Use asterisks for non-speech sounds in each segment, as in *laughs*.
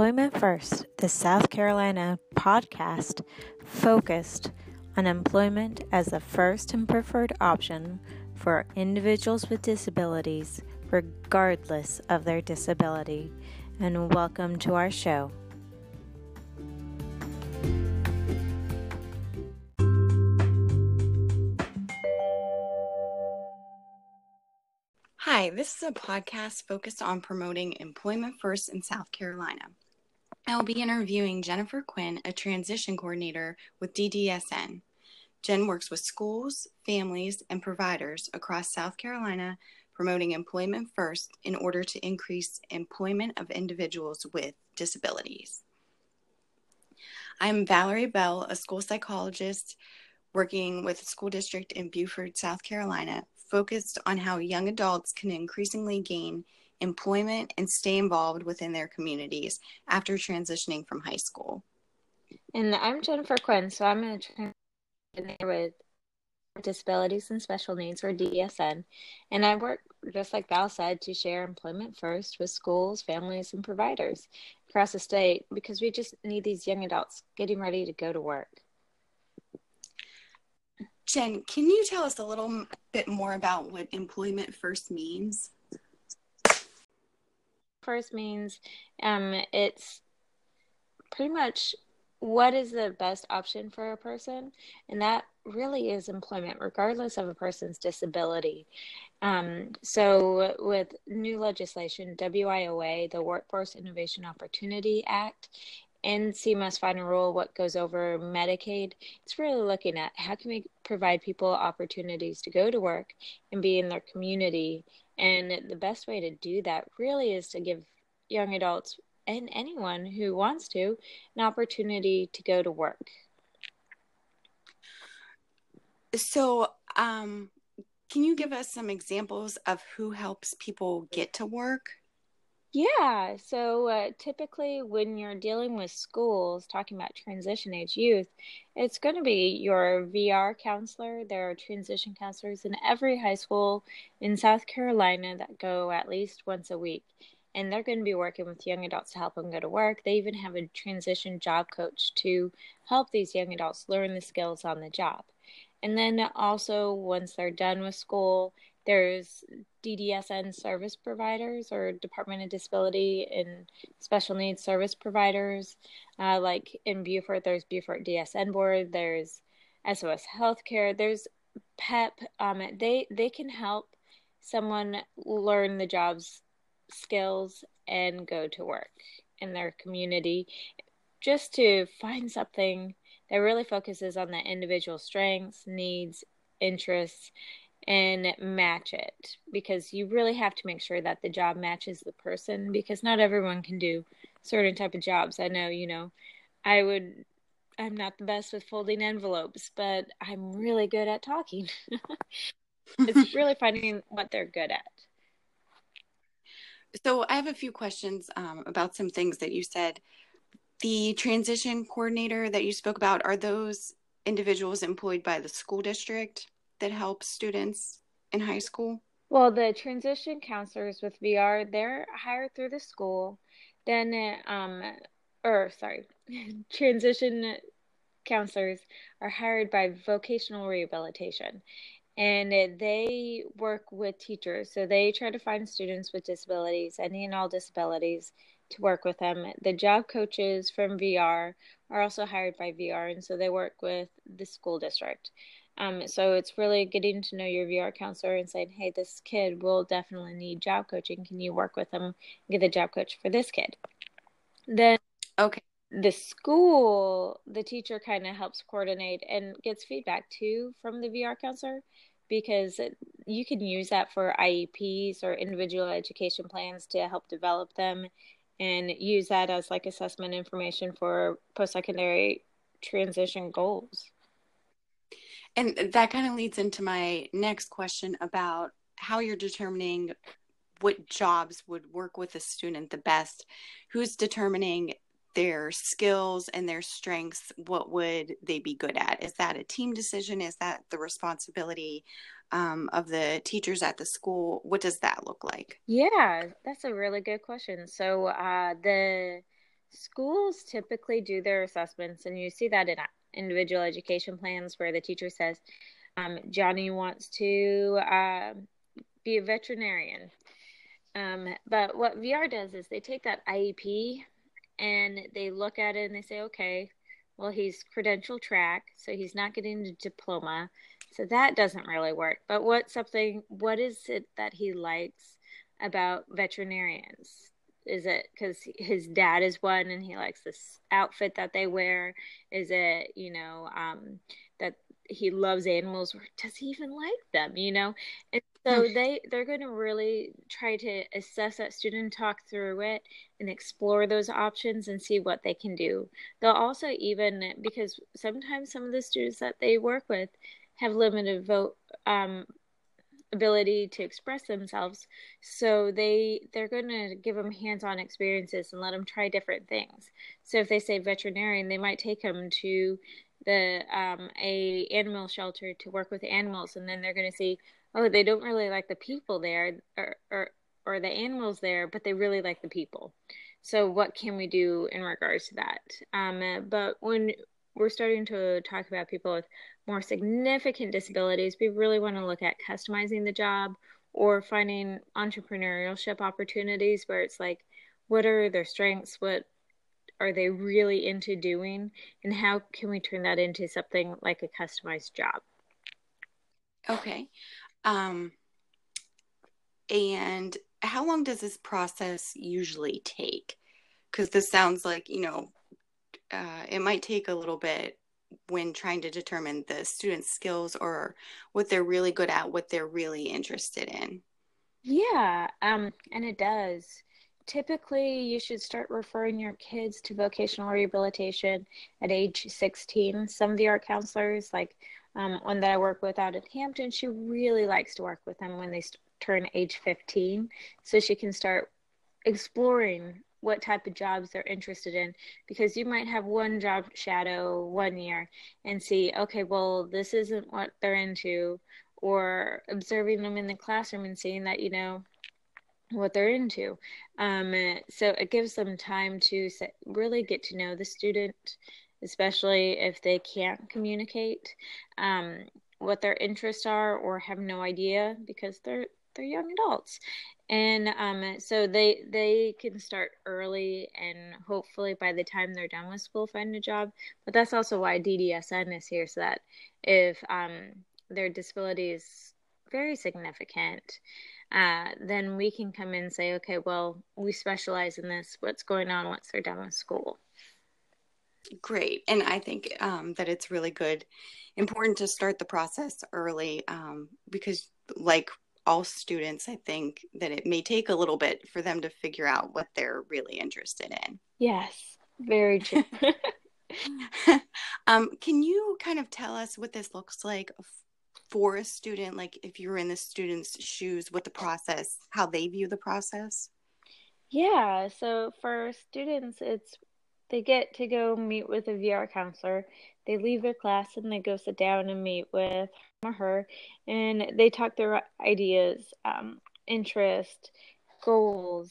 Employment First, the South Carolina podcast focused on employment as the first and preferred option for individuals with disabilities, regardless of their disability. And welcome to our show. Hi, this is a podcast focused on promoting employment first in South Carolina. I'll be interviewing Jennifer Quinn, a transition coordinator with DDSN. Jen works with schools, families, and providers across South Carolina promoting employment first in order to increase employment of individuals with disabilities. I'm Valerie Bell, a school psychologist working with a school district in Beaufort, South Carolina, focused on how young adults can increasingly gain employment and stay involved within their communities after transitioning from high school. And I'm Jennifer Quinn, so I'm going to transition with disabilities and special needs or DSN, and I work just like Val said to share employment first with schools, families, and providers across the state because we just need these young adults getting ready to go to work. Jen, can you tell us a little bit more about what employment first means? First means um, it's pretty much what is the best option for a person, and that really is employment, regardless of a person's disability. Um, so, with new legislation, WIOA, the Workforce Innovation Opportunity Act, and CMS final rule, what goes over Medicaid, it's really looking at how can we provide people opportunities to go to work and be in their community. And the best way to do that really is to give young adults and anyone who wants to an opportunity to go to work. So, um, can you give us some examples of who helps people get to work? Yeah, so uh, typically when you're dealing with schools, talking about transition age youth, it's going to be your VR counselor. There are transition counselors in every high school in South Carolina that go at least once a week. And they're going to be working with young adults to help them go to work. They even have a transition job coach to help these young adults learn the skills on the job. And then also, once they're done with school, there's DDSN service providers or Department of Disability and Special Needs service providers. Uh, like in Beaufort, there's Beaufort DSN Board, there's SOS Healthcare, there's PEP. Um, they they can help someone learn the job's skills and go to work in their community just to find something that really focuses on the individual strengths, needs, interests, and match it because you really have to make sure that the job matches the person because not everyone can do certain type of jobs. I know, you know, I would I'm not the best with folding envelopes, but I'm really good at talking. *laughs* it's *laughs* really finding what they're good at. So I have a few questions um, about some things that you said. The transition coordinator that you spoke about are those individuals employed by the school district? That helps students in high school? Well, the transition counselors with VR, they're hired through the school. Then, um, or sorry, *laughs* transition counselors are hired by vocational rehabilitation and they work with teachers. So they try to find students with disabilities, any and all disabilities, to work with them. The job coaches from VR are also hired by VR, and so they work with the school district. Um, so it's really getting to know your VR counselor and saying, hey, this kid will definitely need job coaching. Can you work with them, get a job coach for this kid? Then, okay, the school, the teacher kind of helps coordinate and gets feedback too from the VR counselor because you can use that for IEPs or individual education plans to help develop them and use that as like assessment information for post secondary transition goals. And that kind of leads into my next question about how you're determining what jobs would work with a student the best. Who's determining their skills and their strengths? What would they be good at? Is that a team decision? Is that the responsibility um, of the teachers at the school? What does that look like? Yeah, that's a really good question. So, uh, the schools typically do their assessments, and you see that in individual education plans where the teacher says, um, Johnny wants to uh, be a veterinarian. Um, but what VR does is they take that IEP and they look at it and they say, okay, well, he's credential track, so he's not getting a diploma. So that doesn't really work. But what something, what is it that he likes about veterinarians? Is it because his dad is one and he likes this outfit that they wear? Is it, you know, um, that he loves animals or does he even like them, you know? And so hmm. they they're going to really try to assess that student, talk through it, and explore those options and see what they can do. They'll also even because sometimes some of the students that they work with have limited vote um, ability to express themselves. So they they're going to give them hands-on experiences and let them try different things. So if they say veterinarian they might take them to the um, a animal shelter to work with animals and then they're going to see oh they don't really like the people there or, or or the animals there but they really like the people. So what can we do in regards to that? Um, but when we're starting to talk about people with more significant disabilities, we really want to look at customizing the job or finding entrepreneurship opportunities where it's like, what are their strengths? What are they really into doing? And how can we turn that into something like a customized job? Okay. Um, and how long does this process usually take? Because this sounds like, you know, uh, it might take a little bit when trying to determine the student's skills or what they're really good at, what they're really interested in. Yeah, um, and it does. Typically, you should start referring your kids to vocational rehabilitation at age 16. Some of the art counselors, like um, one that I work with out at Hampton, she really likes to work with them when they st- turn age 15 so she can start exploring what type of jobs they're interested in because you might have one job shadow one year and see okay well this isn't what they're into or observing them in the classroom and seeing that you know what they're into. Um, so it gives them time to really get to know the student especially if they can't communicate um, what their interests are or have no idea because they're they're young adults. And um, so they they can start early and hopefully by the time they're done with school find a job. But that's also why ddsn is here so that if um, their disability is very significant uh, then we can come in and say okay well we specialize in this. What's going on once they're done with school? Great. And i think um, that it's really good important to start the process early um, because like all students, I think that it may take a little bit for them to figure out what they're really interested in. Yes, very true. *laughs* um, can you kind of tell us what this looks like for a student? Like if you were in the student's shoes, what the process, how they view the process? Yeah, so for students, it's they get to go meet with a VR counselor. They leave their class and they go sit down and meet with him or her, and they talk their ideas, um, interest, goals,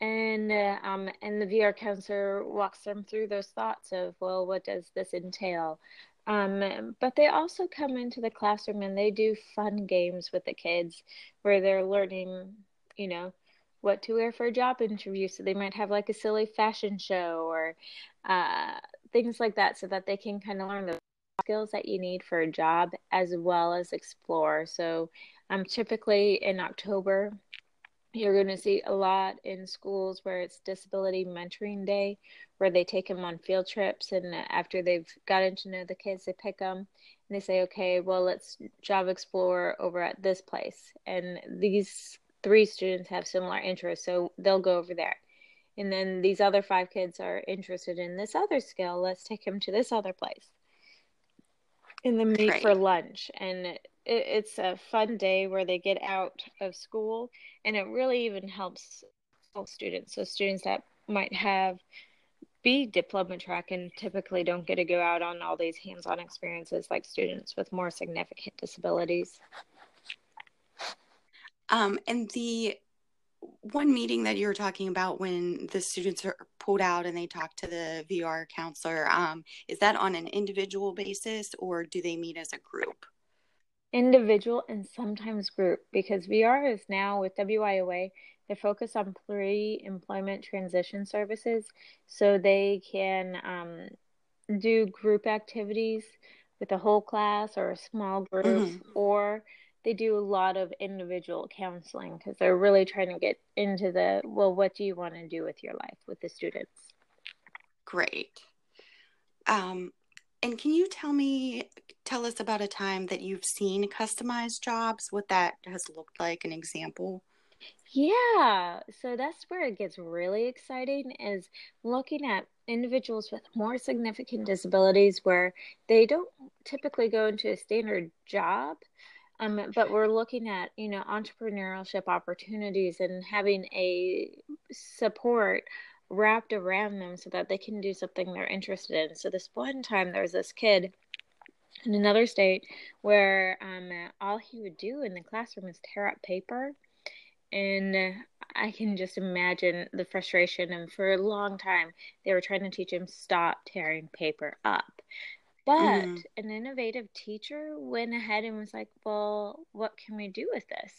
and uh, um, and the VR counselor walks them through those thoughts of well, what does this entail? Um, but they also come into the classroom and they do fun games with the kids where they're learning, you know, what to wear for a job interview. So they might have like a silly fashion show or uh, things like that so that they can kind of learn the skills that you need for a job as well as explore. So um, typically in October, you're going to see a lot in schools where it's disability mentoring day where they take them on field trips and after they've gotten to know the kids they pick them and they say okay well let's job explore over at this place and these three students have similar interests, so they'll go over there. And then these other five kids are interested in this other skill. Let's take them to this other place. And then meet for lunch. And it, it's a fun day where they get out of school, and it really even helps all students. So students that might have be diploma track and typically don't get to go out on all these hands-on experiences like students with more significant disabilities. Um, and the one meeting that you were talking about when the students are pulled out and they talk to the VR counselor, um, is that on an individual basis or do they meet as a group? Individual and sometimes group because VR is now with WIOA, they're focused on pre employment transition services. So they can um, do group activities with a whole class or a small group, mm-hmm. or they do a lot of individual counseling because they're really trying to get into the well, what do you want to do with your life with the students? Great. Um, and can you tell me, tell us about a time that you've seen customized jobs, what that has looked like, an example? Yeah, so that's where it gets really exciting is looking at individuals with more significant disabilities where they don't typically go into a standard job um, but we're looking at, you know, entrepreneurship opportunities and having a support wrapped around them so that they can do something they're interested in. So this one time there was this kid in another state where um, all he would do in the classroom is tear up paper. And I can just imagine the frustration. And for a long time, they were trying to teach him stop tearing paper up. But mm. an innovative teacher went ahead and was like, well, what can we do with this?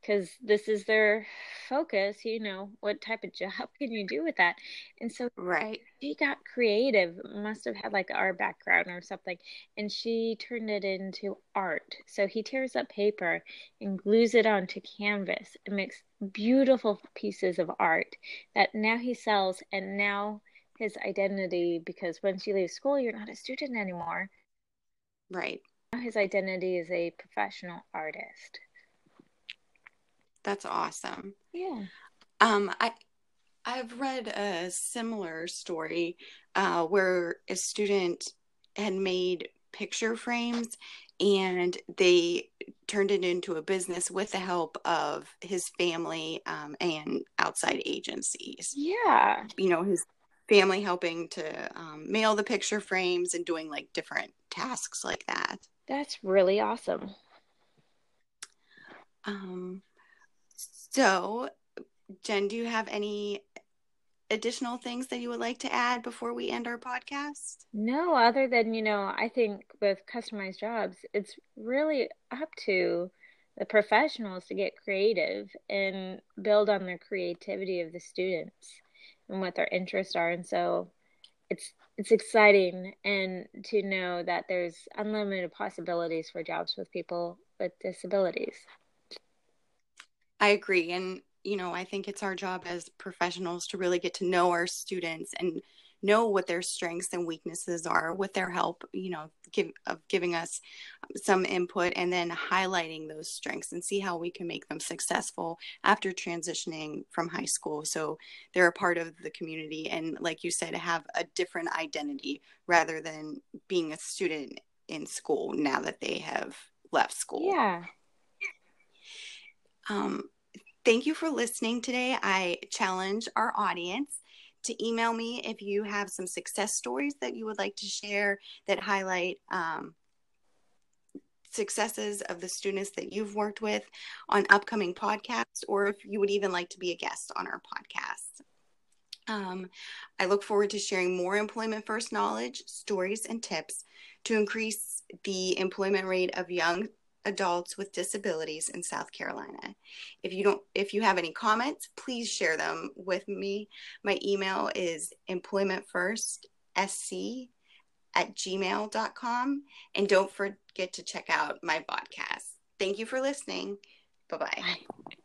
Because this is their focus, you know, what type of *laughs* job can you do with that? And so right. she got creative, must have had like our background or something, and she turned it into art. So he tears up paper and glues it onto canvas and makes beautiful pieces of art that now he sells and now his identity because once you leave school, you're not a student anymore. Right. Now his identity is a professional artist. That's awesome. Yeah. Um, I I've read a similar story uh, where a student had made picture frames and they turned it into a business with the help of his family um, and outside agencies. Yeah. You know, his family helping to um, mail the picture frames and doing like different tasks like that. That's really awesome. Um, so, Jen, do you have any additional things that you would like to add before we end our podcast? No, other than, you know, I think with customized jobs, it's really up to the professionals to get creative and build on the creativity of the students and what their interests are. And so it's it's exciting and to know that there's unlimited possibilities for jobs with people with disabilities. I agree. And you know i think it's our job as professionals to really get to know our students and know what their strengths and weaknesses are with their help you know give, of giving us some input and then highlighting those strengths and see how we can make them successful after transitioning from high school. So they're a part of the community and like you said have a different identity rather than being a student in school now that they have left school. Yeah. Um, thank you for listening today. I challenge our audience to email me if you have some success stories that you would like to share that highlight um, successes of the students that you've worked with on upcoming podcasts, or if you would even like to be a guest on our podcast. Um, I look forward to sharing more employment first knowledge, stories, and tips to increase the employment rate of young adults with disabilities in South Carolina. If you don't if you have any comments, please share them with me. My email is employmentfirstsc at gmail.com. And don't forget to check out my podcast. Thank you for listening. Bye-bye. bye bye